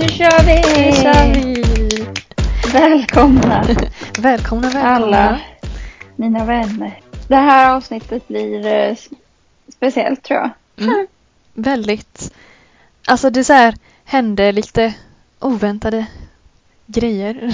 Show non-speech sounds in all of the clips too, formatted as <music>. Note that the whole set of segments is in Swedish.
Nu kör vi! Nu kör vi! Välkomna <laughs> Välkomna, välkomna. alla mina vänner. Det här avsnittet blir eh, speciellt tror jag. Mm. Väldigt. Alltså det så här hände lite oväntade grejer.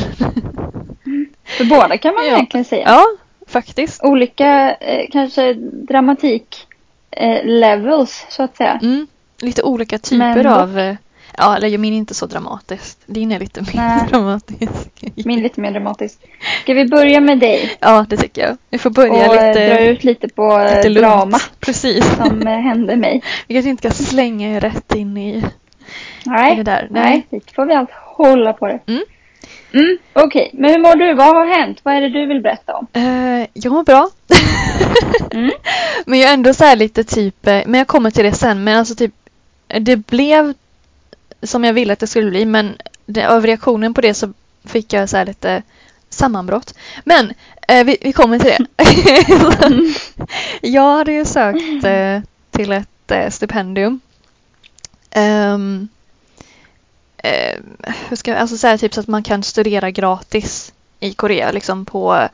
För båda kan man Ja. egentligen säga. ja, faktiskt. Olika eh, kanske dramatik eh, levels så att säga. Mm. Lite olika typer Men- av... eh, Ja, eller min är inte så dramatiskt. Din är lite mer Nej. dramatisk. Min lite mer dramatisk. Ska vi börja med dig? Ja, det tycker jag. Vi får börja och eh, lite, dra ut lite på eh, lite drama Precis. som eh, hände mig. Vi kanske inte ska slänga er rätt in i, i Nej, det där. nej, hit får vi allt hålla på det. Mm. Mm, Okej, men hur mår du? Vad har hänt? Vad är det du vill berätta om? Eh, jag mår bra. Mm. <laughs> Men jag är ändå så här lite typ, men jag kommer till det sen, men alltså typ det blev som jag ville att det skulle bli men det, av reaktionen på det så fick jag så här lite sammanbrott. Men eh, vi, vi kommer till det. <laughs> Jag hade ju sökt eh, till ett eh, stipendium. Um, eh, hur ska, alltså så här, typ så att man kan studera gratis i Korea liksom på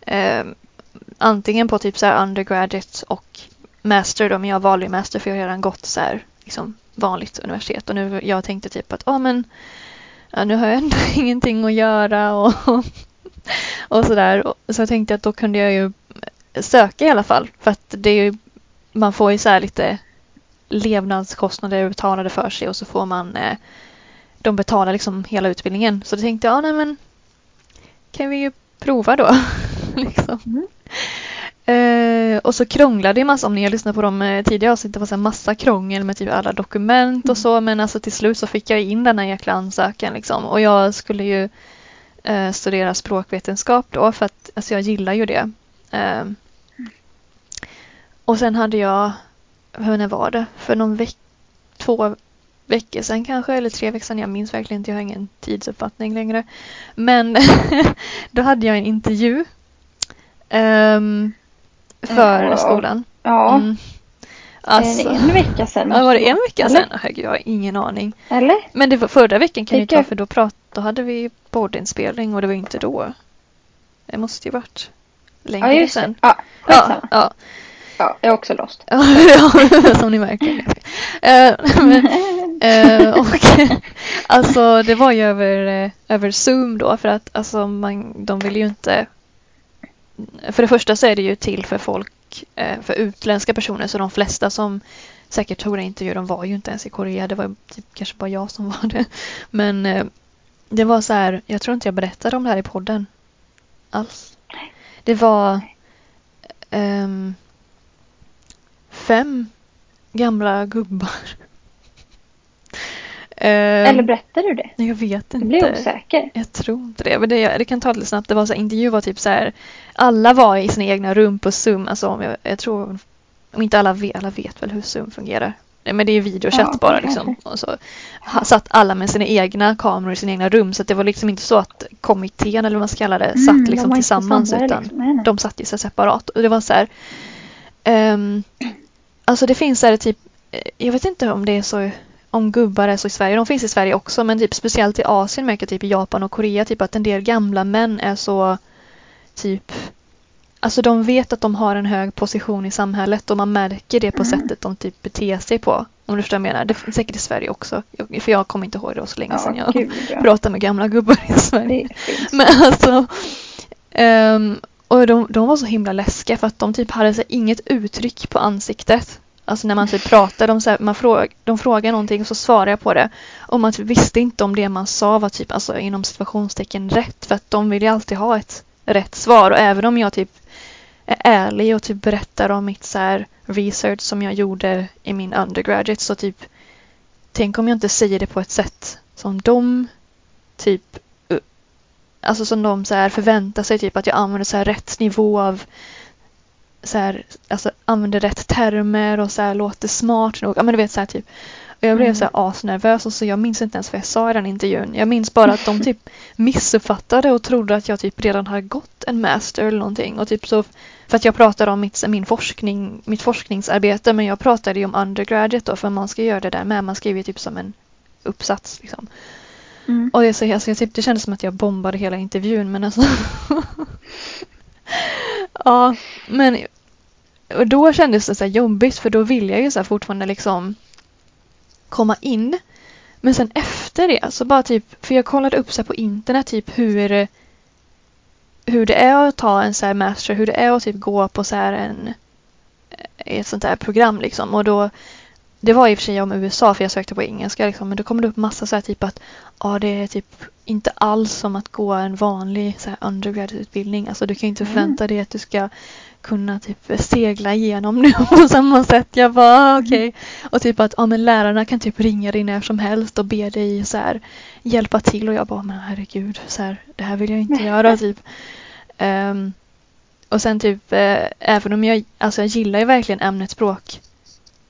eh, antingen på typ så här undergraduate och master då, men jag valde master för jag har redan gått så här liksom vanligt universitet och nu jag tänkte typ att oh, men ja, nu har jag ändå <laughs> ingenting att göra och, och sådär. Så jag tänkte att då kunde jag ju söka i alla fall för att det är ju, man får ju så här lite levnadskostnader betalade för sig och så får man eh, de betalar liksom hela utbildningen. Så då tänkte jag, ja nej men kan vi ju prova då. <laughs> liksom. Mm. Eh, och så krånglade det massa, om ni har lyssnat på de eh, tidigare avsnitten, det var så här massa krångel med typ alla dokument och så men alltså till slut så fick jag in den här jäkla ansökan liksom. Och jag skulle ju eh, studera språkvetenskap då för att alltså jag gillar ju det. Eh, och sen hade jag, när var det? För någon veck, två veckor sedan kanske, eller tre veckor sedan, jag minns verkligen inte, jag har ingen tidsuppfattning längre. Men <laughs> då hade jag en intervju ehm, för Ja. skolan. Ja, Mm. Alltså, en, vecka sedan. ja, var det en vecka Eller? sedan? Herregud, jag har ingen aning. Eller? Men det var förra veckan kan Vilka- vara för då, prat, då hade vi poddinspelning och det var inte då. Det måste ju varit längre Ja, sedan. Ja, Ja, ja. Ja, jag är också lost. Ja, <laughs> som ni märker. <laughs> Eh, men, eh, och, <laughs> alltså det var ju över, eh, över Zoom då för att alltså, man, de vill ju inte för det första så är det ju till för folk, eh, för utländska personer så de flesta som säkert tog den intervjun de var ju inte ens i Korea. Det var typ kanske bara jag som <laughs> var det. Men eh, det var så här, jag tror inte jag berättade om det här i podden alls. Det var ehm, fem gamla gubbar. Ehm, Eller berättar du det? jag vet inte. blir osäker. Jag tror inte det. Men det, det kan ta lite snabbt. Det var så här, intervju var typ så här. Alla var i sina egna rum på Zoom. Alltså om jag, jag tror, om inte alla vet, alla vet väl hur Zoom fungerar. Men det är videochatt Ja, bara liksom. Och så satt alla med sina egna kameror i sina egna rum. Så det var liksom inte så att kommittén eller vad man ska kalla det Mm, satt de liksom inte tillsammans. Utan liksom. De satt ju så separat. Och det var så här. ehm, alltså det finns så här typ. eh, Jag vet inte om det är så. Om gubbar är så i Sverige. De finns i Sverige också. Men typ speciellt i Asien märker typ i Japan och Korea. Typ att en del gamla män är så. Typ. Alltså de vet att de har en hög position i samhället. Och man märker det på Mm. sättet de typ beter sig på. Om du förstår vad jag menar. Det finns säkert i Sverige också. För jag kommer inte ihåg det så länge sedan Ja, jag gud ja. <laughs> pratade med gamla gubbar i Sverige. Men alltså. ehm, och de, de var så himla läskiga för att de typ hade så inget uttryck på ansiktet. Alltså när man typ pratar, de, så här, man fråg, de frågar någonting och så svarar jag på det. Och man typ visste inte om det man sa var typ alltså inom situationstecken rätt. För att de vill ju alltid ha ett rätt svar. Och även om jag typ är ärlig och typ berättar om mitt så här research som jag gjorde i min undergraduate så typ tänk om jag inte säger det på ett sätt som de typ alltså som de så här förväntar sig typ att jag använder så här rätt nivå av så här, alltså använder rätt termer och så här låter smart nog. Ja men du vet så här typ. Och jag blev Mm. så här asnervös och så jag minns inte ens vad jag sa i den intervjun. Jag minns bara att de typ <laughs> missuppfattade och trodde att jag typ redan hade gått en master eller någonting. Och typ så, för att jag pratade om mitt, min forskning, mitt forskningsarbete men jag pratade ju om undergraduate då för man ska göra det där med. Man skriver ju typ som en uppsats liksom. Mm. Och det, är så, alltså, typ, det kändes som att jag bombade hela intervjun men alltså. <laughs> ja, men och då kändes det så här jobbigt för då ville jag ju så här fortfarande liksom komma in. Men sen efter det så bara typ, för jag kollade upp så här på internet typ hur hur det är att ta en så här master, hur det är att typ gå på så här en ett sånt här program liksom och då det var i och för sig om USA för jag sökte på engelska liksom, men då kommer det upp massa så här typ att ja det är typ inte alls som att gå en vanlig så här undergrad-utbildning. Alltså du kan ju inte Mm. förvänta dig att du ska kunna typ segla igenom nu <laughs> på samma sätt. Jag bara ah, okej. Och typ att ja, men lärarna kan typ ringa dig när som helst och be dig så här hjälpa till och jag bara men herregud så här, det här vill jag inte göra <laughs> typ. Ehm, och sen typ eh, även om jag, alltså jag gillar ju verkligen ämnet språk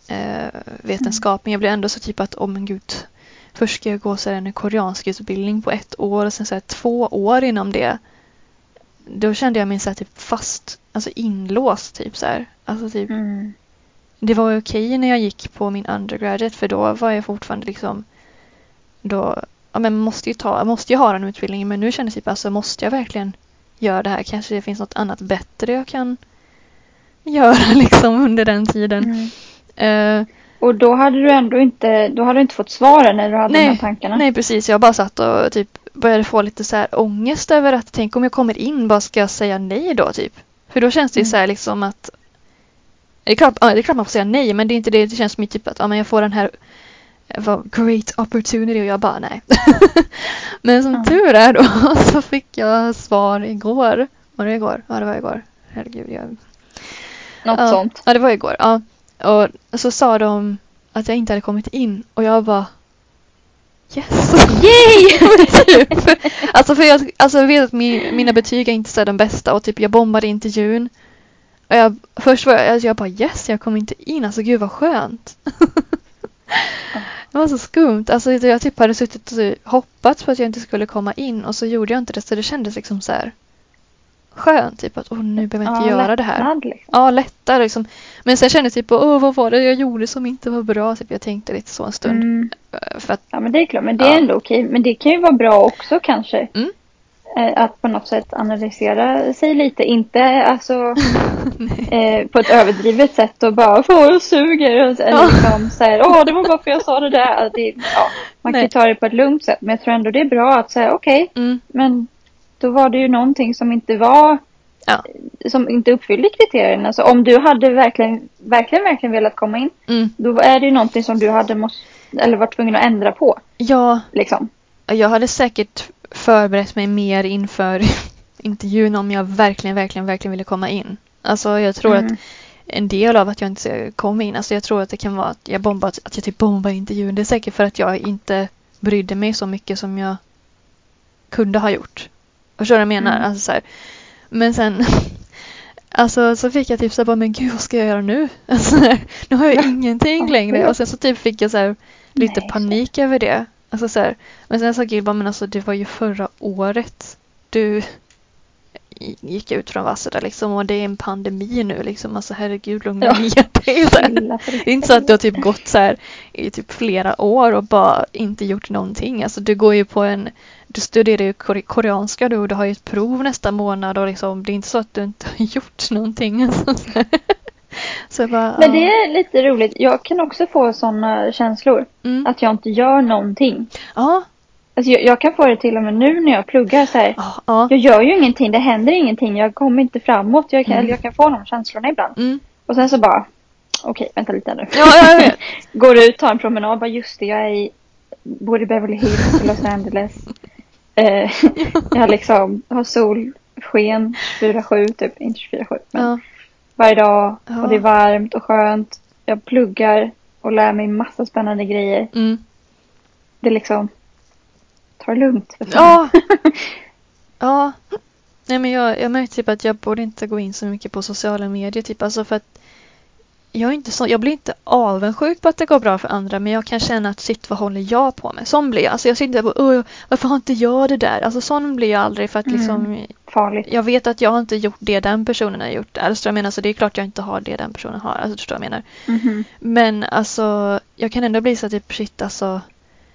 eh, vetenskap men jag blir ändå så typ att oh men gud först ska jag gå så en koreansk utbildning på ett år och sen så här två år inom det. Då kände jag mig så här typ fast, alltså inlåst typ så här. Alltså typ Mm. det var okej när jag gick på min undergraduate för då var jag fortfarande liksom då, ja men måste ju ta, måste ju ha den utbildningen men nu känner jag typ alltså måste jag verkligen göra det här? Kanske det finns något annat bättre jag kan göra <laughs> liksom under den tiden. Mm. Eh, Och då hade du ändå inte, då hade du inte fått svaren när du hade Nej, de här tankarna. nej precis, jag bara satt och typ började få lite så här ångest över att tänk om jag kommer in, bara ska jag säga nej då typ? För då känns det ju Mm. så här liksom att det är, klart, det är klart man får säga nej men det är inte det, det känns som typ att ja, men jag får den här eh, vad, great opportunity och jag bara nej. <laughs> men som Ja. tur är då <laughs> så fick jag svar igår. Var det igår? Ja det var igår. Herregud jag Något ja, sånt. Ja, det var igår. Ja. Och så sa de att jag inte hade kommit in och jag bara Yes! Yay! <laughs> typ. Alltså för jag, alltså vet att min, mina betyg är inte så de bästa och typ jag bombade intervjun. Och jag, först var jag, alltså jag bara yes, jag kom inte in. Alltså gud vad skönt. <laughs> det var så skumt. Alltså jag typ hade suttit och hoppats på att jag inte skulle komma in och så gjorde jag inte det så det kändes liksom så här skönt. Typ att nu behöver jag inte Ja, göra det här. Liksom. Ja, lättare liksom. Men sen kände jag typ, åh vad var det jag gjorde som inte var bra? Typ, jag tänkte lite så en stund. Mm. Eh, För att, Ja men det är klart, men det är Ja. ändå okej. Men det kan ju vara bra också kanske. Mm. Eh, Att på något sätt analysera sig lite. Inte alltså <laughs> nej. eh, på ett överdrivet sätt och bara Åh jag suger. och- Eller liksom säger Åh det var bara för jag sa det där. Det, ja, man kan ju Nej. ta det på ett lugnt sätt. Men jag tror ändå det är bra att säga okej. Mm, men då var det ju någonting som inte var Ja. som inte uppfyllde kriterierna. Så om du hade verkligen, verkligen, verkligen velat komma in. mm. Då är det ju någonting som du hade måste, eller varit tvungen att ändra på. Ja, Liksom. jag hade säkert förberett mig mer inför <laughs> intervjun om jag verkligen, verkligen, verkligen ville komma in. Alltså jag tror Mm. att en del av att jag inte kom in, alltså jag tror att det kan vara att jag bombat, att jag typ bombar intervjun. Det är säkert för att jag inte brydde mig så mycket som jag kunde ha gjort. Förstår du vad jag menar? Mm. Alltså så här. Men sen <laughs> Alltså så fick jag typ såhär men gud vad ska jag göra nu? <laughs> Alltså, nu har jag Ja. ingenting längre. Och sen så typ fick jag så här, lite Nej, panik över det. Alltså så här. Men sen sa Gil bara, men alltså det var ju förra året du gick ut från Vasseda liksom och det är en pandemi nu liksom. Alltså herregud lugna Ja. ner dig. Så här. <laughs> Det är inte så att du har typ gått så här i typ flera år och bara inte gjort någonting. Alltså du går ju på en, du studerar ju kore- koreanska du och du har ju ett prov nästa månad och liksom det är inte så att du inte har <laughs> gjort någonting. <laughs> Så bara, Men det är lite roligt. Jag kan också få sådana känslor. Mm. Att jag inte gör någonting. Ja, Alltså jag, jag kan få det till och med nu när jag pluggar så här. ja, ja. Jag gör ju ingenting. Det händer ingenting. Jag kommer inte framåt. Jag kan, Mm. jag kan få de känslorna ibland. Mm. Och sen så bara. Okej, vänta lite nu. Ja, jag vet. <laughs> Går ut, tar en promenad. Bara just det, jag är i, i Beverly Hills i Los Angeles. Eh, <laughs> jag liksom har solsken 24-7 typ. Inte 24-7 men Ja. varje dag. Ja. Och det är varmt och skönt. Jag pluggar och lär mig massa spännande grejer. Mm. Det är liksom, ta det lugnt. Ja. <laughs> Ja. Nej men jag, jag märkte typ att jag borde inte gå in så mycket på sociala medier typ alltså för att jag är inte så, jag blir inte avundsjuk på att det går bra för andra men jag kan känna att shit vad håller jag på med? Sån blir jag. Alltså jag sitter och "Åh, varför har inte jag det där? Alltså sån blir jag aldrig för att Mm. liksom Farligt. jag vet att jag har inte gjort det den personen har gjort. Alltså jag menar så det är klart jag inte har det den personen har. Alltså förstår jag menar? Mhm. Men alltså jag kan ändå bli så typ shit alltså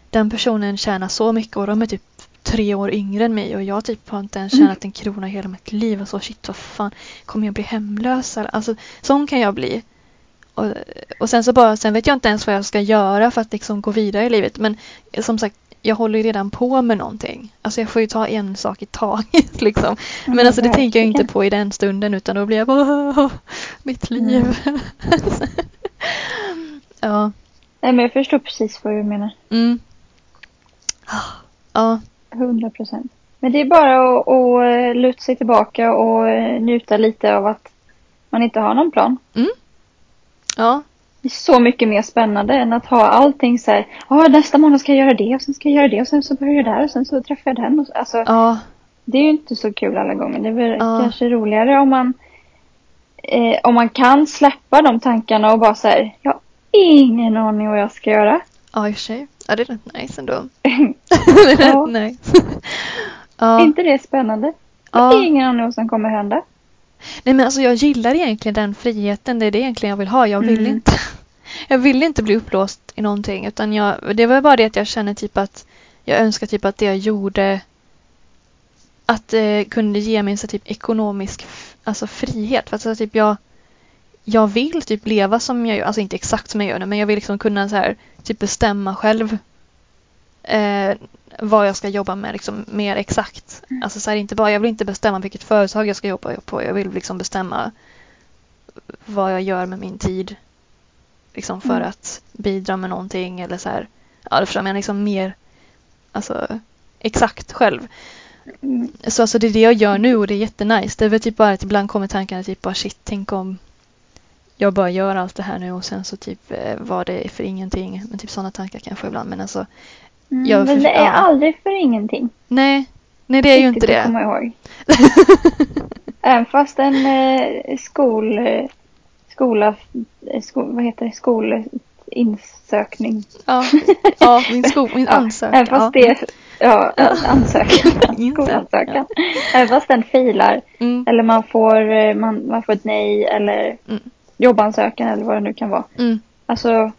den personen tjänar så mycket och de är typ tre år yngre än mig och jag typ har inte ens Mm. tjänat en krona hela mitt liv och så shit vad fan kommer jag bli hemlös? Alltså sån kan jag bli. Och, och sen så bara, sen vet jag inte ens vad jag ska göra för att liksom gå vidare i livet men som sagt jag håller ju redan på med någonting. Alltså jag får ju ta en sak i taget <laughs> liksom. Men alltså det tänker jag inte på i den stunden utan då blir jag bara "Åh, mitt liv. <laughs> ja. Nej, men jag förstår precis vad du menar. Mm. Ja. 100 procent. Men det är bara att, att luta sig tillbaka och njuta lite av att man inte har någon plan. Ja. Det är så mycket mer spännande än att ha allting så här. Ja, nästa månad ska jag göra det och sen ska jag göra det och sen så börjar jag där och sen så träffar jag den. Och så, alltså, Ja. det är ju inte så kul alla gånger. Det är väl Ja. kanske roligare om man eh, om man kan släppa de tankarna och bara så här. Jag har ingen aning vad jag ska göra. Ja, i och för sig. Ja, det är rätt nice ändå. <laughs> det är rätt Ja. nice. ja. inte det spännande? Jag ja. har ingen aning vad som kommer hända. Nej men alltså jag gillar egentligen den friheten. Det är det egentligen jag vill ha. Jag vill Mm. inte <laughs> jag vill inte bli upplåst i någonting utan jag, det var bara det att jag känner typ att jag önskar typ att det jag gjorde att det kunde ge mig så typ ekonomisk alltså frihet. För att så typ jag jag vill typ leva som jag gör, alltså inte exakt som jag gör nu men jag vill liksom kunna så här typ bestämma själv eh, vad jag ska jobba med liksom mer exakt. Alltså så här, inte bara, jag vill inte bestämma vilket företag jag ska jobba på. Jag vill liksom bestämma vad jag gör med min tid. Liksom för Mm. att bidra med någonting eller så här. Ja, förstår jag, liksom mer alltså exakt själv. Mm. Så alltså det är det jag gör nu och det är jättenice. Det är väl typ bara att ibland kommer tankarna typ bara shit, tänk om jag bara gör allt det här nu och sen så typ eh, var det för ingenting. Men typ sådana tankar kanske ibland. Men alltså Mm, men det är ja. aldrig för ingenting. nej, nej det är ju inte det. komma ihåg. <laughs> Även fast en eh, skol, eh, skola, eh, skol, vad heter det, skolinsökning. Ja, <laughs> ja min, sko- min ansökan. Även fast det, ja, <laughs> ansökan, skolansökan. Även fast den filar, Mm, eller man får, eh, man, man får ett nej eller Mm. jobbansökan eller vad det nu kan vara. mm, Alltså,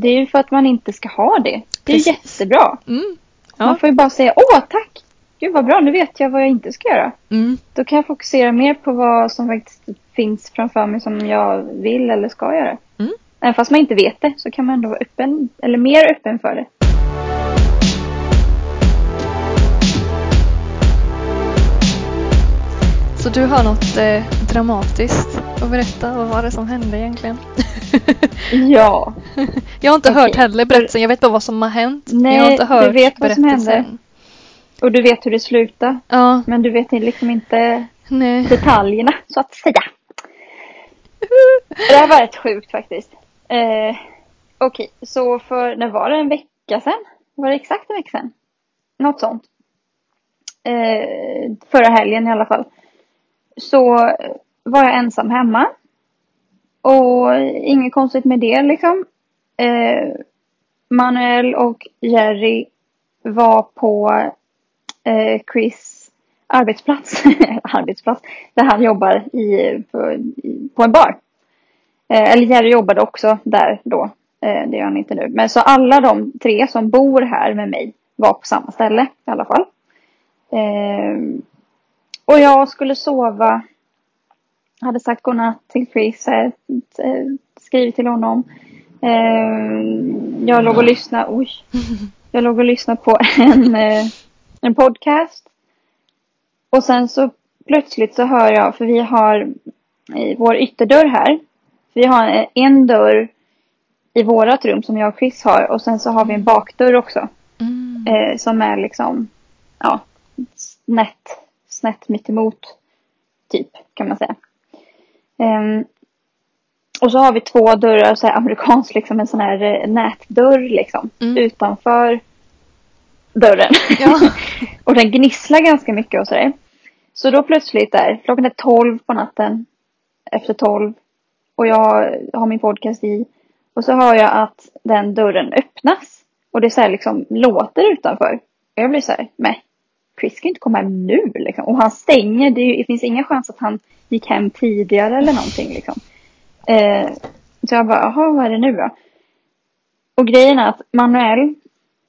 det är ju för att man inte ska ha det. Det är Precis. jättebra. mm, Man ja, får ju bara säga åh tack! Gud vad bra, nu vet jag vad jag inte ska göra. mm, Då kan jag fokusera mer på vad som faktiskt finns framför mig som jag vill eller ska göra. Mm. Även fast man inte vet det så kan man ändå vara öppen, eller mer öppen för det. Så du har något eh, dramatiskt att berätta? Vad var det som hände egentligen? <laughs> Ja, <laughs> jag har inte Okej. hört heller berättelsen. Jag vet bara vad som har hänt. men jag har Nej, inte du hört vet vad som hände. och du vet hur det slutar. Ja, Men du vet liksom inte nej. detaljerna så att säga. <laughs> Det här var rätt sjukt faktiskt. Eh, Okej, så för, när var det en vecka sedan? Var det exakt en vecka sedan? Något sånt. Eh, förra helgen i alla fall. Så var jag ensam hemma. Och inget konstigt med det liksom. Eh, Manuel och Jerry var på eh, Chris arbetsplats. <laughs> arbetsplats. Där han jobbar i, på, i, på en bar. Eh, eller Jerry jobbade också där då. Eh, det gör han inte nu. Men så alla de tre som bor här med mig var på samma ställe i alla fall. Eh, och jag skulle sova. Hade sagt godnatt till Chris. Eh, eh skrivit till honom. Eh, jag låg och lyssnade. Oj. <laughs> Jag låg och lyssnade på en, eh, en podcast. Och sen så plötsligt så hör jag, för vi har i vår ytterdörr här. Vi har en, en dörr i vårat rum som jag och Chris har och sen så har vi en bakdörr också. Mm. Eh, som är liksom, ja, snett, snett mitt emot typ kan man säga. Ehm, och så har vi två dörrar, så här amerikansk liksom en sån här eh, nätdörr liksom Mm. utanför dörren. Ja. <laughs> och den gnisslar ganska mycket och sådär. Så då plötsligt där, klockan är 12 på natten, efter 12 och jag har min podcast i och så hör jag att den dörren öppnas och det så här liksom låter utanför. Och jag blir så här, nej, Chris ska inte komma hem nu liksom. Och han stänger, det, är det finns ingen chans att han gick hem tidigare eller någonting liksom. Eh, så jag bara, jaha vad är det nu då? Och grejen är att Manuel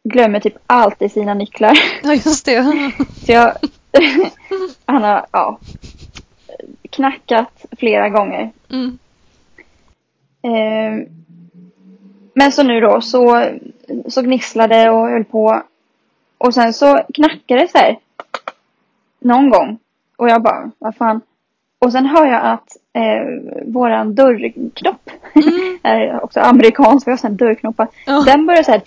glömmer typ alltid sina nycklar. <laughs> Ja, just det. Så jag, <laughs> han har ja, knackat flera gånger. Mm. Eh, men så nu då så, så gnisslade och höll på. Och sen så knackade det så här. Någon gång. Och jag bara, vad fan. Och sen hör jag att eh, våran dörrknopp Mm. <laughs> är också amerikansk, vi har sån dörrknoppar. Ja. Den börjar så här.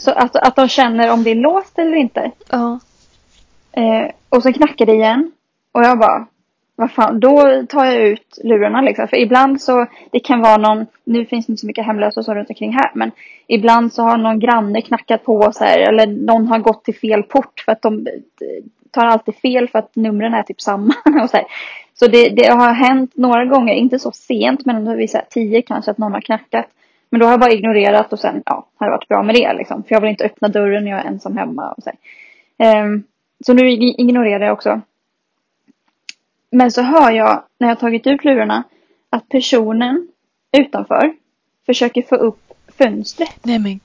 Så att, att de känner om det är låst eller inte. Ja. Eh, och så knackar det igen. Och jag bara, vad fan, då tar jag ut lurarna liksom. För ibland så, det kan vara någon, nu finns det inte så mycket hemlösa och så runt omkring här. Men ibland så har någon granne knackat på så här. Eller någon har gått till fel port. För att de tar alltid fel för att numren är typ samma. <laughs> och så här. så det, det har hänt några gånger, inte så sent men ändå vid tio kanske att någon har knackat. Men då har jag bara ignorerat och sen, ja, har det varit bra med det liksom. För jag vill inte öppna dörren när jag är ensam hemma och så. Ehm, så nu ig- ignorerar jag också. Men så hör jag när jag tagit ut lurarna att personen utanför försöker få upp fönstret Nej men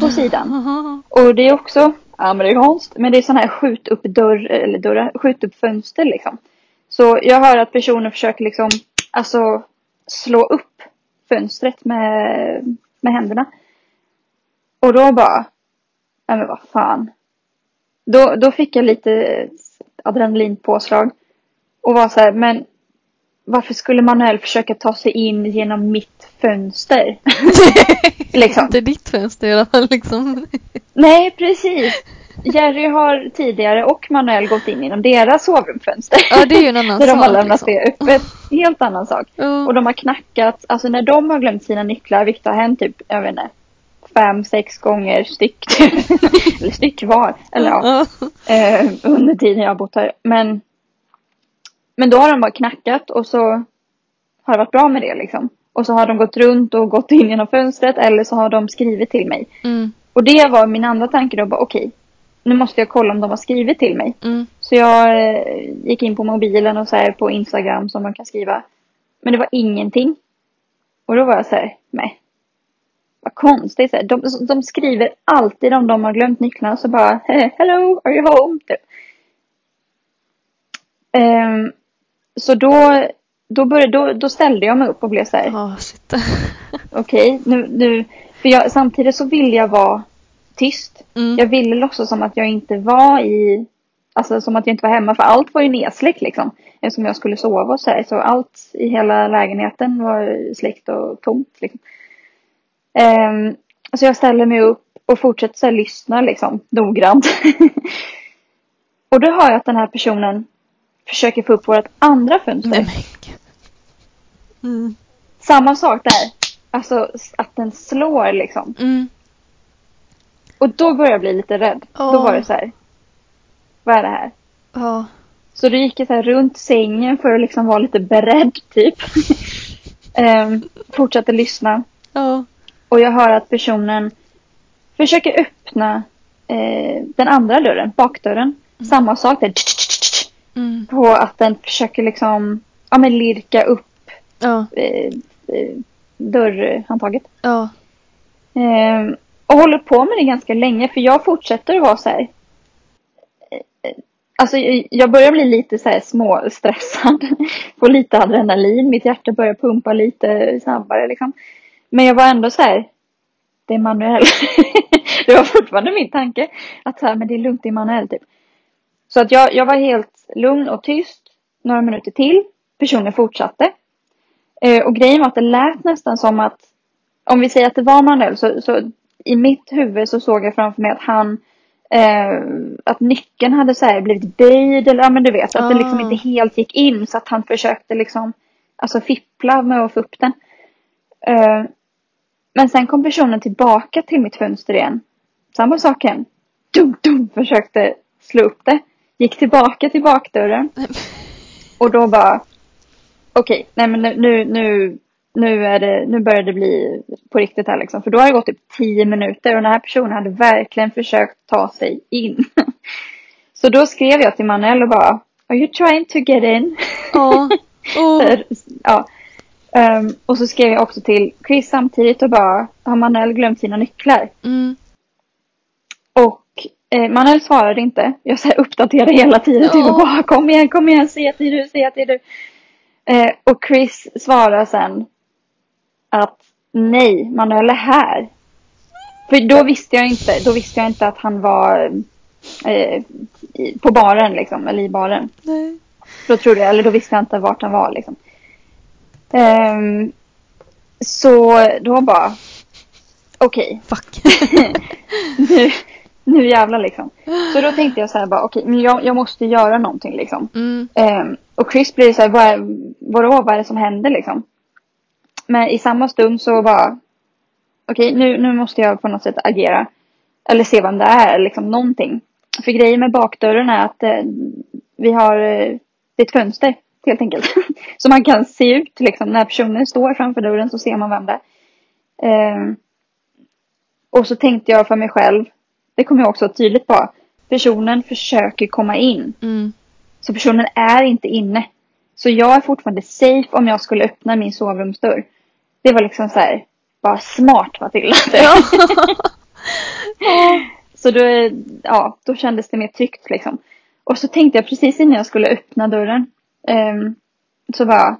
på sidan. <laughs> Och det är också amerikanskt. Men det är sådana här skjut upp dörr, eller dörrar, skjut upp fönster liksom. Så jag hör att personer försöker liksom, alltså slå upp fönstret med, med händerna. Och då bara, nej men vad fan. Då, då fick jag lite adrenalinpåslag. Och var så här, men varför skulle Manuel försöka ta sig in genom mitt fönster? <laughs> liksom. Inte ditt fönster i alla fall liksom. Nej, precis. Jerry har tidigare och Manuel gått in genom deras sovrumsfönster. Ja det är ju en annan <laughs> När de sak. har lämnat liksom. det öppet. Helt annan sak. Ja. Och de har knackat, alltså när de har glömt sina nycklar, vilket har hänt typ, jag vet inte, fem, sex gånger styck. <laughs> eller styck var. Eller ja, Ja. eh, under tiden jag har bott här. Men, men då har de bara knackat och så har det varit bra med det liksom. Och så har de gått runt och gått in genom fönstret eller så har de skrivit till mig. Mm. Och det var min andra tanke då, bara okej, nu måste jag kolla om de har skrivit till mig. Mm. Så jag eh, gick in på mobilen och så här på Instagram som man kan skriva. Men det var ingenting. Och då var jag så här, nej. Vad konstigt. Så här, de, de skriver alltid om de har glömt nycklarna så bara, hello, are you home? Typ. Ehm, så då, då, började, då, då ställde jag mig upp och blev så här, shit. <laughs> okej, nu, nu, för jag, samtidigt så ville jag vara tyst. Mm. Jag ville låtsas som att jag inte var i, alltså som att jag inte var hemma för allt var ju nedsläckt liksom. Eftersom jag skulle sova och så här. Så allt i hela lägenheten var släckt och tomt liksom. Ehm, så jag ställer mig upp och fortsätter så här lyssna liksom noggrant. <laughs> och då hör jag att den här personen försöker få upp vårt andra fönster. Mm. Samma sak där. Alltså att den slår liksom. Mm. Och då började jag bli lite rädd. Då Åh. var det så här. Vad är det här? Ja. Så då gick jag så här runt sängen för att liksom vara lite beredd typ. <laughs> Ehm, fortsatte lyssna. Ja. Och jag hör att personen försöker öppna eh, den andra dörren, bakdörren. Samma sak där. Mm. På att den försöker liksom, ja men lirka upp Ja. eh, eh, dörrhandtaget. Ja. Ehm, och håller på med det ganska länge för jag fortsätter att vara så här. eh, Alltså jag- börjar bli lite så här småstressad. <laughs> Får lite adrenalin. Mitt hjärta börjar pumpa lite snabbare liksom. Men jag var ändå så här. Det är Manuel. <laughs> det var fortfarande min tanke. Att så här, men det är lugnt, det är Manuel typ. Så att jag, jag var helt lugn och tyst. Några minuter till. Personen fortsatte. Eh, och grejen var att det lät nästan som att om vi säger att det var Manuel så, så i mitt huvud så såg jag framför mig att han eh, att nyckeln hade så här blivit böjd eller ja men du vet att det liksom Ah. inte helt gick in så att han försökte liksom alltså fippla med att få upp den. Eh, men sen kom personen tillbaka till mitt fönster igen. Samma sak igen. Dum, dum, försökte slå upp det. Gick tillbaka till bakdörren. <laughs> Och då bara okej, nej men nu, nu, nu, är det, nu börjar det bli på riktigt här liksom. För då har det gått typ tio minuter och den här personen hade verkligen försökt ta sig in. <laughs> Så då skrev jag till Manuel och bara Are you trying to get in? Ja. <laughs> Oh. ja. Ehm, och så skrev jag också till Chris samtidigt och bara, har Manuel glömt sina nycklar? Mm. Och eh, Manuel svarade inte. Jag uppdaterade hela tiden. Typ, bara, kom igen, kom igen, det är du, det är du. Eh, och Chris svarar sen att nej, Manuel är här. För då visste jag inte, då visste jag inte att han var eh, i, på baren liksom, eller i baren. Nej. Då trodde jag, eller då visste jag inte vart han var liksom. Ehm, så då bara, okej, Fuck. <laughs> nu, nu jävlar liksom. Så då tänkte jag så här bara, okej, men jag, jag måste göra någonting liksom. Mm. Ehm, och Chris blir så här, vad, är- vadå, vad är det som händer liksom? Men i samma stund så bara, okej, nu, nu måste jag på något sätt agera. Eller se vem det är, liksom någonting. För grejen med bakdörren är att eh, vi har, eh, ett fönster helt enkelt. <laughs> så man kan se ut liksom, när personen står framför dörren så ser man vem det är. Ehm, och så tänkte jag för mig själv, det kommer jag också tydligt på, personen försöker komma in. Mm. Så personen är inte inne. Så jag är fortfarande safe om jag skulle öppna min sovrumsdörr. Det var liksom så här, bara smart Matilda. <laughs> Ja. Så då, ja, då kändes det mer tryggt liksom. Och så tänkte jag precis innan jag skulle öppna dörren. ehm, så bara,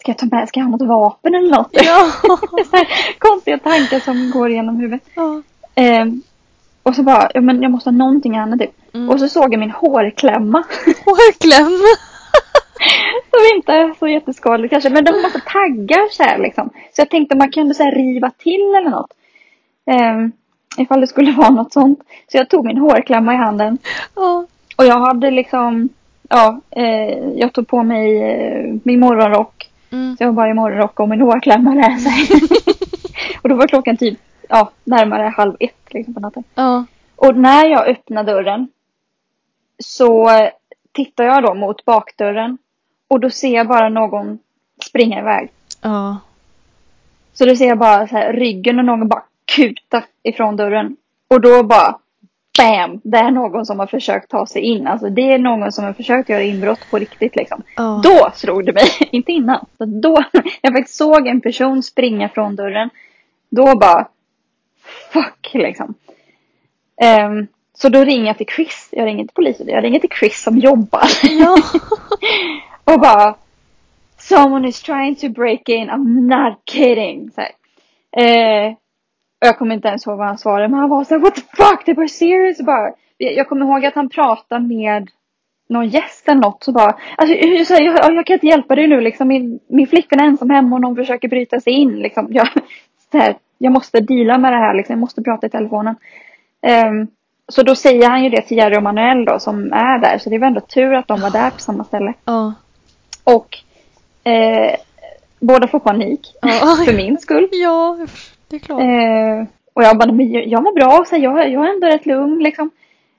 ska jag ta med, ska jag ha något vapen eller något? ja. <laughs> Så här Konstiga tankar som går igenom huvudet. ja. Ehm, och så bara, ja, men jag måste ha någonting handen typ. Mm. Och så såg jag min hårklämma. <laughs> Hårkläm. <laughs> Som inte är så jätteskadlig kanske. Men de har massa taggar så här liksom. Så jag tänkte man kunde så här riva till eller något. Um, ifall det skulle <laughs> vara något sånt. Så jag tog min hårklämma i handen. Ja. Och jag hade liksom, ja, eh, jag tog på mig eh, min morgonrock. Mm. Så jag var bara i morgonrock och min hårklämma där. Här. och då var klockan typ, ja, närmare halv ett liksom på natten. Ja. Och när jag öppnar dörren så tittar jag då mot bakdörren och då ser jag bara någon springa iväg. Ja. Så då ser jag bara så här, ryggen och någon bara kuta ifrån dörren. Och då bara BAM! Det är någon som har försökt ta sig in. Alltså det är någon som har försökt göra inbrott på riktigt liksom. Ja. Då slog det mig, <laughs> inte innan. Så då, <laughs> jag faktiskt såg en person springa från dörren. Då bara fuck liksom. Ehm, så då ringer jag till Chris. Jag ringer till polisen. Jag ringer till Chris som jobbar. Ja. <laughs> och bara Someone is trying to break in. I'm not kidding. Så. Eh, och jag kommer inte ens ihåg vad han svarade. Men han var så här, what the fuck? Det var serious. Bara, jag kommer ihåg att han pratade med någon gäst eller något. Så bara, alltså, så här, jag, jag kan inte hjälpa dig nu liksom. Min, min flickvän är ensam hemma och någon försöker bryta sig in. Liksom. Jag, här, jag måste deala med det här liksom. Jag måste prata i telefonen. Ehm, så då säger han ju det till Jerry och Manuel då som är där. Så det var ändå tur att de var där på samma ställe. Ja. Och eh, båda får panik. Ja. <laughs> För min skull. Ja, det är klart. Eh, och jag bara, men jag, jag mår bra. Så här, jag, jag är ändå rätt lugn liksom.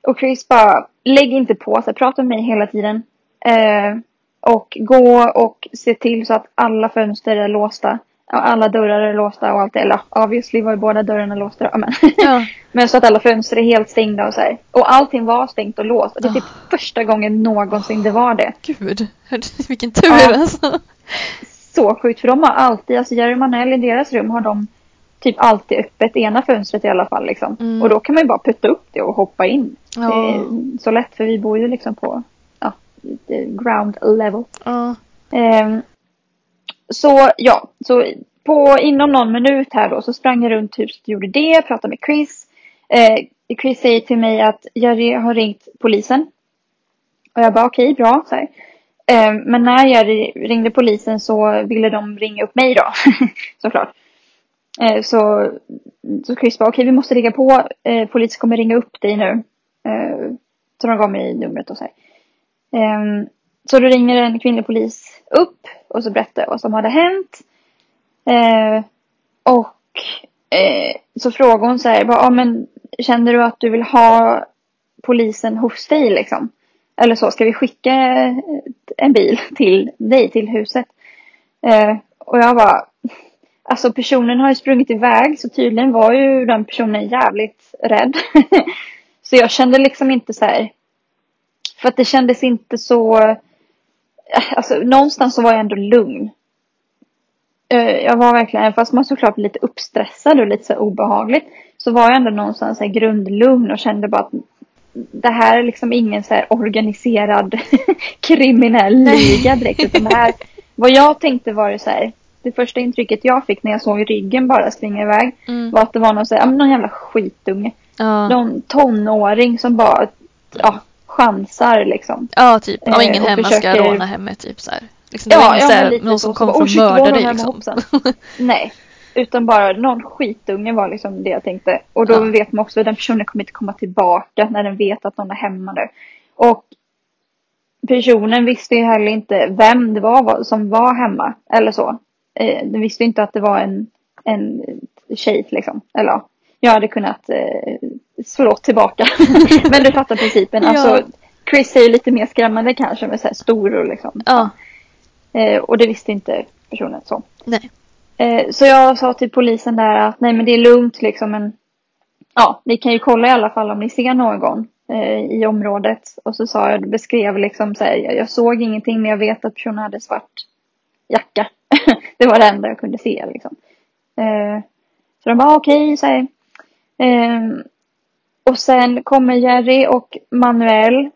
Och Chris bara, lägg inte på. Så här, prata med mig hela tiden. Eh, och gå och se till så att alla fönster är låsta. Alla dörrar är låsta och allt det. Eller obviously var ju båda dörrarna låsta. då, Men, Ja. <laughs> men så att alla fönster är helt stängda och så här. Och allting var stängt och låst. Och det är typ första gången någonsin det var det. Gud. <laughs> Vilken tur Ja. alltså. så sjukt för de har alltid, alltså Jerry Manell i deras rum har de typ alltid öppet ena fönstret i alla fall liksom. Mm. Och då kan man ju bara putta upp det och hoppa in. Det Ja. är så lätt för vi bor ju liksom på ja, ground level. Ja. Ehm, så ja, så på, inom någon minut här då så sprang jag runt huset och gjorde det, pratade med Chris. Eh, Chris säger till mig att Jerry har ringt polisen. Och jag bara okej, bra. Så här. Eh, men när Jerry ringde polisen så ville de ringa upp mig då. <laughs> Såklart. Eh, så, så Chris bara okej, vi måste ringa på. Eh, polisen kommer ringa upp dig nu. Eh, så de gav mig numret och så här. Ehm, så då ringer en kvinnlig polis upp och så berättade jag vad som hade hänt. Eh, och eh, så frågade hon så här, bara, ah, men känner du att du vill ha polisen hos dig liksom? Eller så, ska vi skicka en bil till dig, till huset? Eh, och jag bara, alltså personen har ju sprungit iväg så tydligen var ju den personen jävligt rädd. <laughs> så jag kände liksom inte så här, för att det kändes inte så, <laughs> alltså någonstans så var jag ändå lugn. eh, jag var verkligen, fast man såklart lite uppstressad och lite så obehagligt. Så var jag ändå någonstans så här grundlugn och kände bara att det här är liksom ingen så här organiserad <laughs> kriminell liga direkt. Utan det här, <laughs> vad jag tänkte var det så här, det första intrycket jag fick när jag såg ryggen bara springa iväg Mm. var att det var någon, så här, någon jävla skitunge. Ja. Någon tonåring som bara ja, chansar liksom. ja, typ. Om Eh, ingen hemma försöker- ska råna hemmet. Typ så här. Liksom, det var ingen så men här, lite någon så. som Så kom bara, för "Oh, att shit, det var mörda någon dig. Liksom. hoppsan." <laughs> Nej, utan bara någon skitunge var liksom det jag tänkte. Och då Ja. vet man också att den personen kommer inte komma tillbaka när den vet att någon är hemma nu. Och personen visste ju heller inte vem det var som var hemma eller så. Eh, den visste inte att det var en, en tjej liksom. Eller ja, jag hade kunnat eh, slå tillbaka. <laughs> Men du fattar principen. Ja. Alltså, Chris är ju lite mer skrämmande kanske med så här stor och liksom. Ja, Eh, och det visste inte personen så. nej. Eh, så jag sa till polisen där att nej men det är lugnt liksom men ja, ni kan ju kolla i alla fall om ni ser någon eh, i området. Och så sa jag, beskrev liksom så här, jag, jag såg ingenting men jag vet att personen hade svart jacka. <laughs> det var det enda jag kunde se liksom. Eh, så de bara okej, så här. Eh, och sen kommer Jerry och Manuel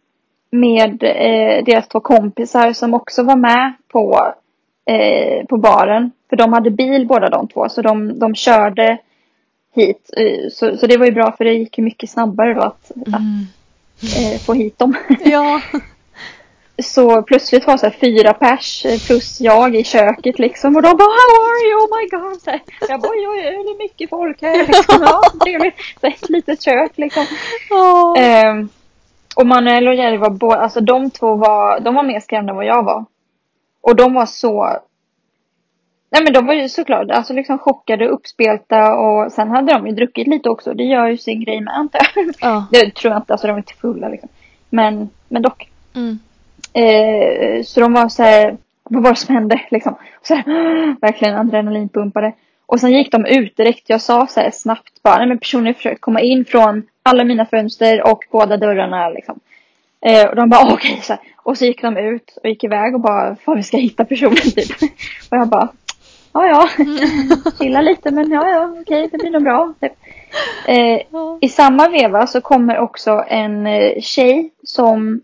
med eh, deras två kompisar som också var med på, eh, på baren. För de hade bil båda de två så de, de körde hit. Eh, så, så det var ju bra för det gick ju mycket snabbare då att, att Mm. eh, få hit dem. Ja. <laughs> Så plötsligt var så här fyra pers plus jag i köket liksom. Och de bara How are you? Oh my god. Så här, jag bara oj, oj, oj, det är mycket folk här. <laughs> Liksom. Ja, trevligt. Så här, ett litet kök liksom. Åh. Ehm, och Manuel och Jerry var båda, alltså de två var, de var mer skrämda än vad jag var. Och de var så, nej men de var ju såklart, alltså liksom chockade och uppspelta och sen hade de ju druckit lite också. Det gör ju sin grej med antar jag. Ja. <laughs> Det tror jag inte, alltså de var inte fulla liksom. Men, men dock. Mm. Eh, så de var så här, vad var det som hände liksom? Så här, <gasps> verkligen adrenalinpumpade. Och sen gick de ut direkt. Jag sa så här snabbt bara, nej men personen försökte komma in från alla mina fönster och båda dörrarna liksom. Eh, och de bara <laughs> okej så här. Och så gick de ut och gick iväg och bara, fan vi ska hitta personen typ. <laughs> Och jag bara, ja ja, <laughs> chilla lite men ja ja okej det blir nog bra. Typ. Eh, i samma veva så kommer också en eh, tjej som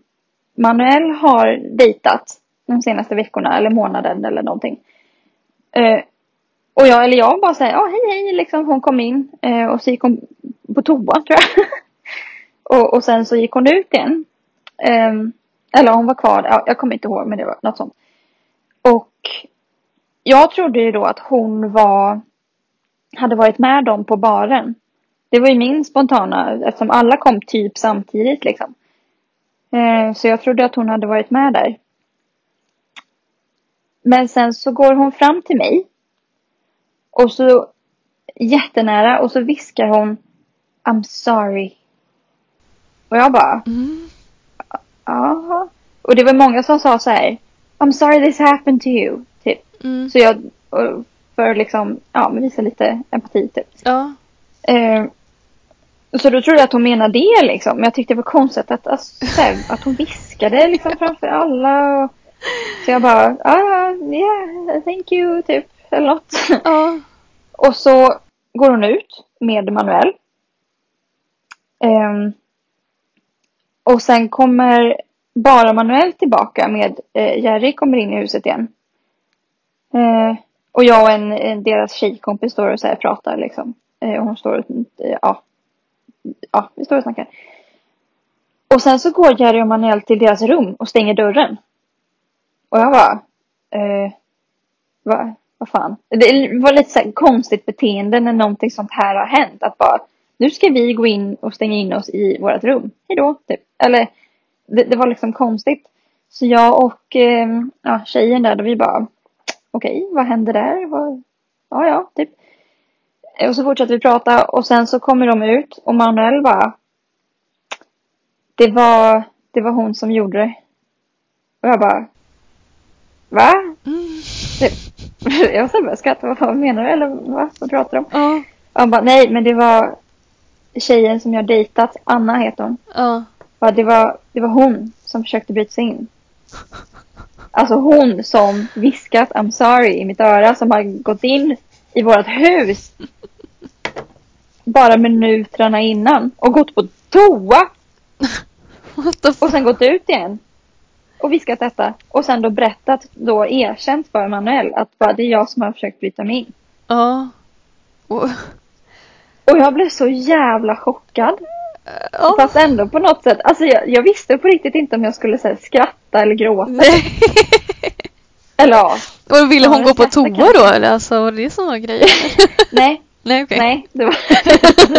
Manuel har dejtat de senaste veckorna eller månaden eller någonting. Eh, och jag, eller jag bara säger, ja hej hej liksom hon kom in eh, och så gick hon på toa tror jag. <laughs> och, och sen så gick hon ut igen. Eh, eller hon var kvar, ja, jag kommer inte ihåg men det var något sånt. Och jag trodde ju då att hon var, hade varit med dem på baren. Det var ju min spontana, eftersom alla kom typ samtidigt liksom. Eh, så jag trodde att hon hade varit med där. Men sen så går hon fram till mig. Och så jättenära och så viskar hon I'm sorry. Och jag bara, Mm. Och det var många som sa så här I'm sorry this happened to you. Typ. Mm. Så jag, för liksom, ja men visa lite empati typ. Ja. Eh, så då trodde jag att hon menade det liksom. Men jag tyckte det var konstigt att, att, så här, att hon viskade liksom framför alla. Och, så jag bara, ah, yeah, thank you, typ. Eller något. Ja. Och så går hon ut med Manuel. Ehm, och sen kommer bara Manuel tillbaka med eh, Jerry kommer in i huset igen. Eh, och jag och en, en deras tjejkompis står och så här pratar liksom. Eh, och hon står och, eh, ja. Ja, vi står och snackar. Och sen så går Jerry och Manuel till deras rum och stänger dörren. Och jag bara, eh, vad, vad fan. Det var lite så här konstigt beteende när någonting sånt här har hänt. Att bara, nu ska vi gå in och stänga in oss i vårt rum. Hejdå, typ. Eller, det, det var liksom konstigt. Så jag och eh, ja, tjejen där, då vi bara, okej, vad hände där? Vad, ja, ja, typ. Och så fortsatte vi prata och sen så kommer de ut och Manuel bara, det var, det var hon som gjorde det. Och jag bara, va? Mm. <laughs> Jag så började skratta, vad fan menar du? Eller va? Vad pratar du om? Ja. Och han bara, nej men det var tjejen som jag dejtat, Anna heter hon. Ja. Bara, det, var, det var hon som försökte bryta sig in. Alltså hon som viskat I'm sorry i mitt öra som har gått in i vårt hus bara minuterna innan och gått på toa och sen gått ut igen och viskat detta och sen då berättat, då erkänt för Manuel att bara, det är jag som har försökt bryta mig in. Ja. Och, Och jag blev så jävla chockad. ja. Fast ändå på något sätt, alltså jag, jag visste på riktigt inte om jag skulle säga, skratta eller gråta. Eller ja, Och ville hon gå på toa kanske. då eller? Alltså var det sådana grejer? <laughs> nej, Nej okej. nej, det var,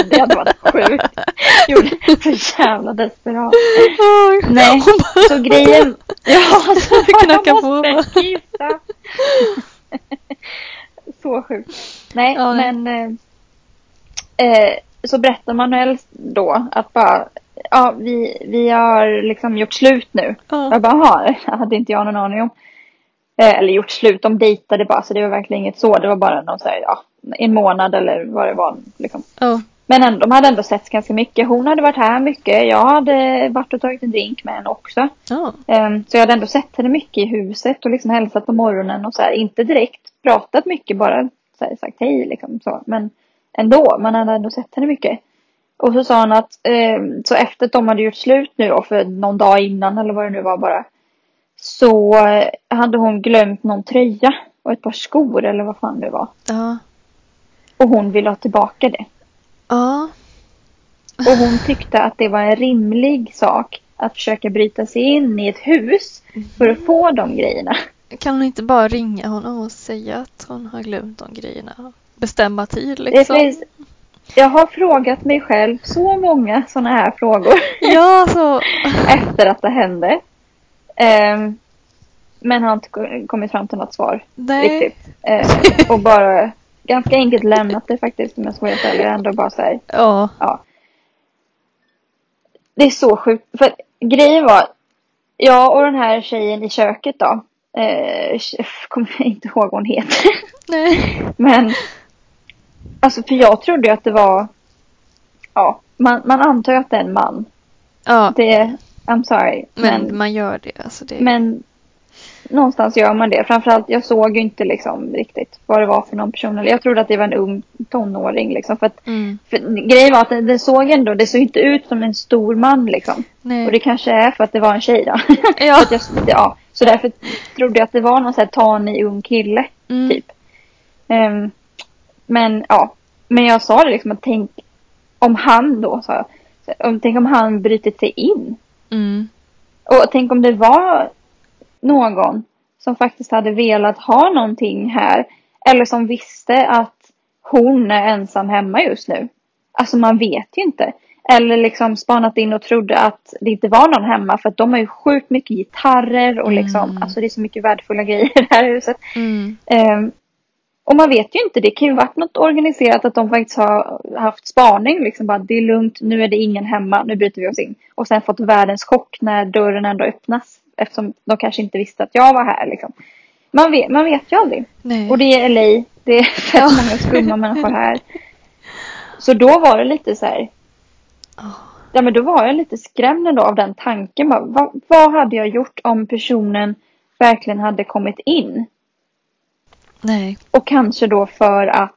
<laughs> det hade varit sjukt. Gjorde så jävla desperat. Oj. Nej, bara, så grejen, <laughs> ja, så Knacka jag på kissa. Så sjukt. Nej, Ja, men eh, eh, så berättar Manuel då att bara, ja, vi, vi har liksom gjort slut nu. Ja. Jag bara, jaha, det hade inte jag någon aning om. Eh, eller gjort slut, de dejtade bara så det var verkligen inget så. Det var bara någon så här, ja, en månad eller vad det var. Liksom. Ja. Men ändå, de hade ändå sett ganska mycket. Hon hade varit här mycket. Jag hade varit och tagit en drink med henne också. Ehm, Så jag hade ändå sett henne mycket i huset och liksom hälsat på morgonen och så här. Inte direkt pratat mycket, bara så här, sagt hej liksom så. Men ändå, man hade ändå sett henne mycket. Och så sa han att ehm, så efter att de hade gjort slut nu då, för någon dag innan eller vad det nu var bara. Så eh, hade hon glömt någon tröja och ett par skor eller vad fan det var. Ja. Och hon ville ha tillbaka det. Ja. Och hon tyckte att det var en rimlig sak att försöka bryta sig in i ett hus för att få de grejerna. Kan hon inte bara ringa honom och säga att hon har glömt de grejerna? Bestämma tid liksom. finns, jag har frågat mig själv så många sådana här frågor Ja, så. <laughs> efter att det hände. Ehm, men har inte ko- kommit fram till något svar Nej. riktigt. Ehm, och bara ganska enkelt lämnat det faktiskt om jag ska vara helt ärlig. Ändå bara så här, Ja. ja. Det är så sjukt. För grejen var, jag och den här tjejen i köket då. Eh, <laughs> kommer jag inte ihåg vad hon heter. Nej. Men alltså för jag trodde ju att det var ja, man, man antar att det är en man. Ja. Det, I'm sorry. Men, Men, man gör det. Alltså det. men någonstans gör man det. Framförallt jag såg ju inte liksom riktigt vad det var för någon person. Eller jag trodde att det var en ung tonåring liksom. För att Mm. för grejen var att det, det såg ändå, det såg inte ut som en stor man liksom. Nej. Och det kanske är för att det var en tjej då. <laughs> Ja. Att jag, ja, så därför trodde jag att det var någon sån här tanig ung kille. Mm. Typ. Ehm, men ja, men jag sa det liksom att tänk om han då, sa jag. Så, Om, tänk om han brutit sig in. Mm. Och tänk om det var någon som faktiskt hade velat ha någonting här. Eller som visste att hon är ensam hemma just nu. Alltså man vet ju inte. Eller liksom spanat in och trodde att det inte var någon hemma. För att de har ju sjukt mycket gitarrer och liksom, Mm. alltså det är så mycket värdefulla <laughs> grejer i det här huset. Mm. Ehm, och man vet ju inte, det kan ju varit något organiserat att de faktiskt har haft spaning. Liksom bara, det är lugnt, nu är det ingen hemma, nu bryter vi oss in. Och sen fått världens chock när dörren ändå öppnas. Eftersom de kanske inte visste att jag var här. Liksom. Man, vet, man vet ju aldrig. Nej. Och det är LA, det är fett många skumma människor här. Så då var det lite så här, Åh. ja men då var jag lite skrämd ändå av den tanken. Bara, vad, vad hade jag gjort om personen verkligen hade kommit in? Nej. Och kanske då för att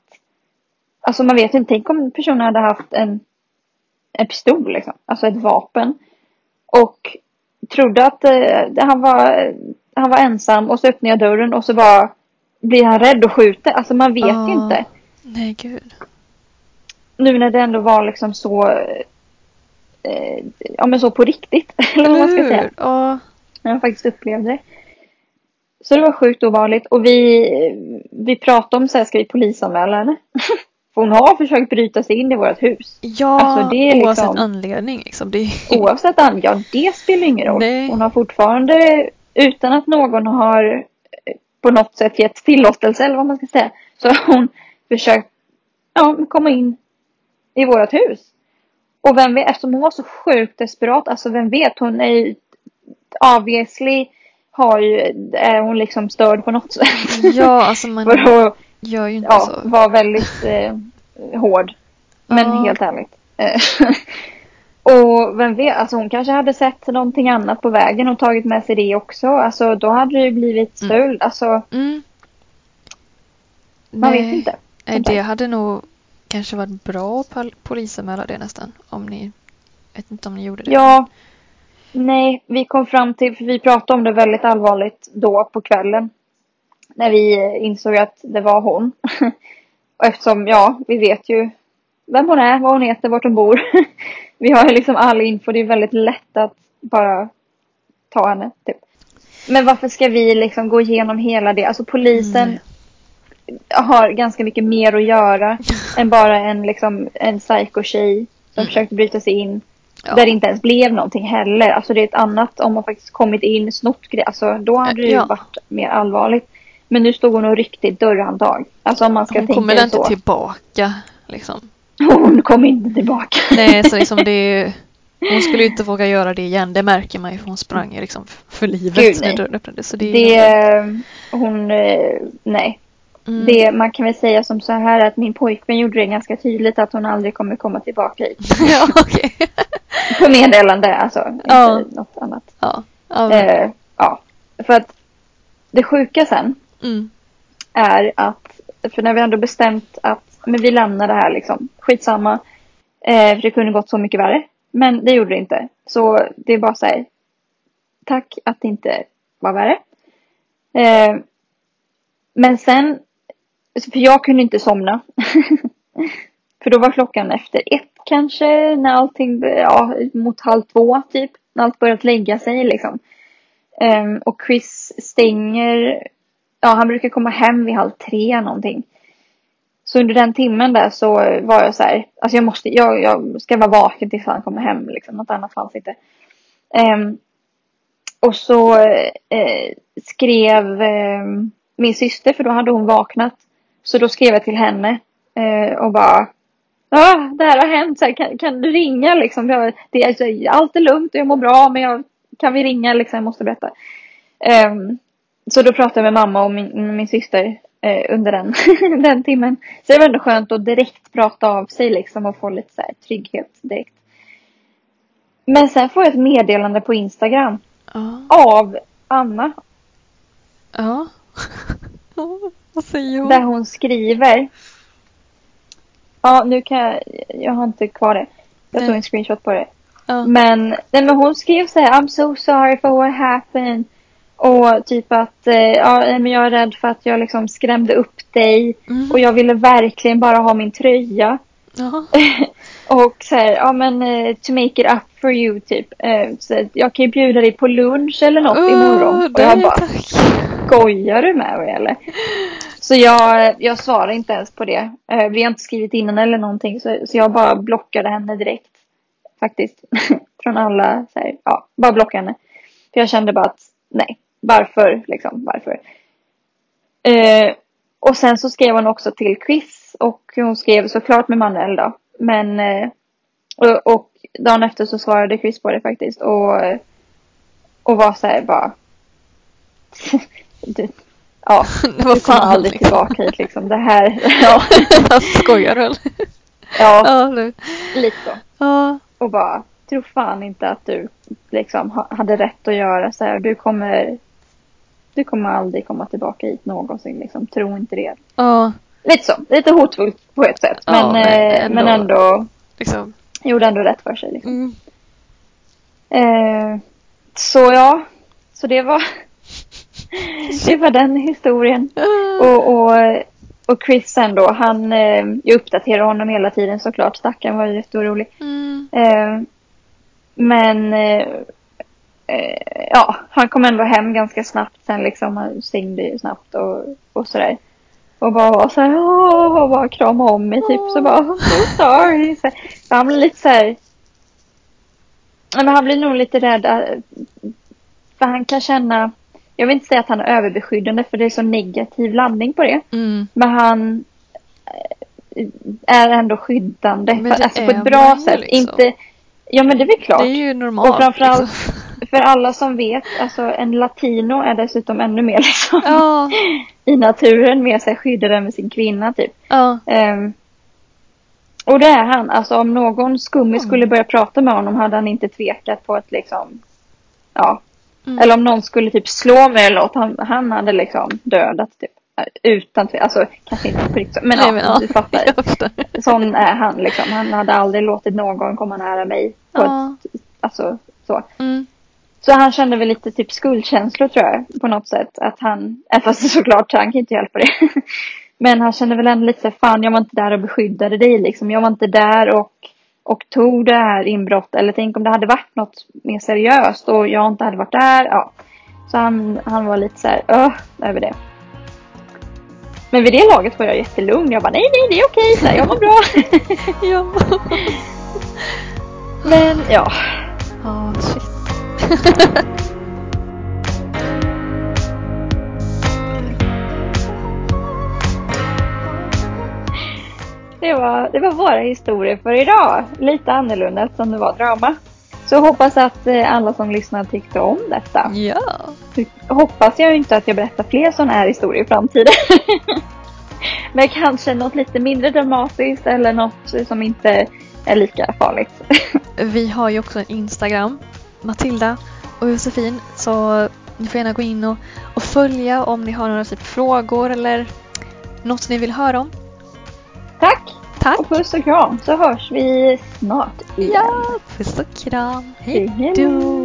Alltså man vet inte, tänk om personen hade haft en En pistol liksom, alltså ett vapen Och trodde att eh, han var Han var ensam och så öppnar jag dörren och så bara Blir han rädd och skjuter, alltså man vet ju inte Nej, gud. Nu när det ändå var liksom så eh, Ja men så på riktigt, <laughs> eller vad man ska säga Ja. när jag faktiskt upplevde det. Så det var sjukt ovanligt och vi, vi pratade om så här, ska vi polisanmäla henne? <laughs> För hon har försökt bryta sig in i vårt hus. Ja, Alltså, det är oavsett liksom- anledning. Liksom. Det är... Oavsett an, ja det spelar ingen roll. Nej. Hon har fortfarande, utan att någon har eh, på något sätt gett tillåtelse eller vad man ska säga, så har hon försökt ja, komma in i vårt hus. Och vem vet, eftersom hon var så sjukt desperat, alltså vem vet, hon är ju obviously har ju, är hon liksom störd på något sätt. <laughs> Ja, alltså man <laughs> För att gör ju inte ja, så. vara väldigt eh, hård. Men Ja. helt ärligt. Eh, <laughs> Och vem vet, alltså hon kanske hade sett någonting annat på vägen och tagit med sig det också. Alltså då hade det ju blivit Mm. stöld. Alltså Mm. man Nej. vet inte. Nej, det hade nog kanske varit bra att pol- polisanmäla det nästan. Om ni, vet inte om ni gjorde det. Ja. Nej, vi kom fram till, för vi pratade om det väldigt allvarligt då på kvällen. När vi eh, insåg att det var hon. <laughs> och eftersom, ja, vi vet ju vem hon är, vad hon heter, vart hon bor. <laughs> vi har ju liksom all info, det är väldigt lätt att bara ta henne. Typ. Men varför ska vi liksom gå igenom hela det? Alltså polisen Nej. har ganska mycket mer att göra <laughs> än bara en, liksom, en psycho-tjej som Mm. försökte bryta sig in. Ja. Där det inte ens blev någonting heller. Alltså det är ett annat om man faktiskt kommit in, snott grejer. Alltså då hade det ju Ja. varit mer allvarligt. Men nu stod hon och ryckte i dörrhandtag. Alltså om man ska Hon tänka kommer det inte så. tillbaka liksom. <laughs> Hon kom inte tillbaka. Nej, så liksom <laughs> det är, hon skulle ju inte våga göra det igen. Det märker man ju för hon sprang ju liksom för livet Gud, när dörren öppnades. Så det, Det, är hon, eh, nej. Mm. Det, man kan väl säga som så här att min pojkvän gjorde det ganska tydligt att hon aldrig kommer komma tillbaka hit. <laughs> ja, okej. <laughs> På meddelande alltså. Inte Ja. något annat. Ja. Ja, Eh, ja. För att det sjuka sen mm. är att, för när vi ändå bestämt att men vi lämnar det här liksom, skitsamma. Eh, för det kunde gått så mycket värre. Men det gjorde det inte. Så det är bara så här, tack att det inte var värre. Eh, men sen, Alltså, för jag kunde inte somna. <laughs> för då var klockan efter ett kanske, när allting, ja, mot halv två typ. När allt börjat lägga sig liksom. Um, och Chris stänger, ja han brukar komma hem vid halv tre någonting. Så under den timmen där så var jag så här, alltså jag måste, jag, jag ska vara vaken tills han kommer hem liksom, något annat fanns inte. Um, och så eh, skrev eh, min syster, för då hade hon vaknat. Så då skrev jag till henne eh, och bara ah, det här har hänt, så här, kan, kan du ringa liksom? Jag, det, är- alltså, allt är lugnt och jag mår bra men jag, kan vi ringa liksom? Jag måste berätta. Ehm, så då pratade jag med mamma och min, min syster eh, under den, <laughs> den timmen. Så det var ändå skönt att direkt prata av sig liksom och få lite så här, trygghet direkt. Men sen får jag ett meddelande på Instagram Ja. av Anna Ja. <laughs> <laughs> Vad säger hon? där hon skriver. Ja, nu kan jag, jag har inte kvar det. Jag tog Nej. en screenshot på det. Ja. Men, nej, men hon skrev så här, I'm so sorry for what happened. Och typ att, eh, ja, men jag är rädd för att jag liksom skrämde upp dig. Mm. Och jag ville verkligen bara ha min tröja. Ja. <laughs> Och så här, ja men eh, to make it up for you typ. Eh, så jag kan ju bjuda dig på lunch eller något imorgon. Åh, Och jag bara, tack skojar du med mig eller? Så jag, jag svarar inte ens på det. Eh, vi har inte skrivit innan eller någonting så, så jag bara blockade henne direkt. Faktiskt. <laughs> Från alla, så här, ja, bara blockade henne. För jag kände bara att, nej, varför liksom, varför? Eh, och sen så skrev hon också till Chris och hon skrev såklart med Manuel då. Men, eh, och, och dagen efter så svarade Chris på det faktiskt och, och var så här bara, <laughs> du, ja, <laughs> Vad du kommer aldrig liksom. tillbaka hit liksom. Det här, <laughs> ja, <laughs> skojar väl? ja, Ja, lite så. Ja. Och bara, tro fan inte att du liksom ha- hade rätt att göra så här. Du kommer, du kommer aldrig komma tillbaka hit någonsin liksom. Tro inte det. Ja. Lite så, lite hotfullt på ett sätt. Ja, Men, men eh, men ändå- ändå, Liksom. gjorde ändå rätt för sig. Liksom. Mm. Eh, så ja, så det var, <laughs> det var den historien. Och, och, och Chris sen då, han, eh, jag uppdaterar honom hela tiden såklart. Stackaren var ju jätteorolig. Mm. Eh, men eh, eh, ja, han kom ändå hem ganska snabbt sen liksom. Han stängde ju snabbt och, och sådär. Och bara var såhär, åh, och bara krama om mig typ. Så bara, I'm so sorry. <laughs> Så, så han blev lite såhär, men han blir nog lite rädd. eh, För han kan känna, jag vill inte säga att han är överbeskyddande för det är så negativ laddning på det. Mm. Men han eh, är ändå skyddande. För, alltså på ett bra sätt. liksom. Inte, ja men det är väl klart. Det är ju normalt. Och framförallt liksom. <laughs> för alla som vet, alltså en latino är dessutom ännu mer liksom Ja. <laughs> i naturen mer här skyddad än med sin kvinna typ. Ja. Ehm, Och det är han. Alltså om någon skummis Mm. skulle börja prata med honom hade han inte tvekat på att liksom, ja. Mm. Eller om någon skulle typ slå mig eller något, han, han hade liksom dödat typ. Utan alltså kanske inte på riktigt, men, Nej, ja, men ja, du fattar. Sån är han liksom. Han hade aldrig låtit någon komma nära mig. På ett, Ja. alltså, så. Mm. så han kände väl lite typ skuldkänslor tror jag på något sätt. Att han, även fast såklart han kan inte hjälpa det. <laughs> Men han kände väl ändå lite fan jag var inte där och beskyddade dig liksom. Jag var inte där och, och tog det här inbrott. Eller tänk om det hade varit något mer seriöst och jag inte hade varit där. Ja. Så han, han var lite så här, öh, över det. Men vid det laget var jag jättelugn. Jag bara nej, nej, det är okej. Så här, jag mår bra. <laughs> Ja. Men ja, Ja, shit. <laughs> det var, det var våra historier för idag. Lite annorlunda eftersom det var drama. Så hoppas att eh, alla som lyssnar tyckte om detta. Ja. Hoppas jag inte att jag berättar fler sådana här historier i framtiden. <laughs> Men kanske något lite mindre dramatiskt eller något som inte är lika farligt. <laughs> Vi har ju också en Instagram, Matilda och Josefin, så ni får gärna gå in och, och följa om ni har några typ frågor eller något ni vill höra om. Tack Tack! och puss och kram så hörs vi snart igen. Ja, puss och kram. Hej då!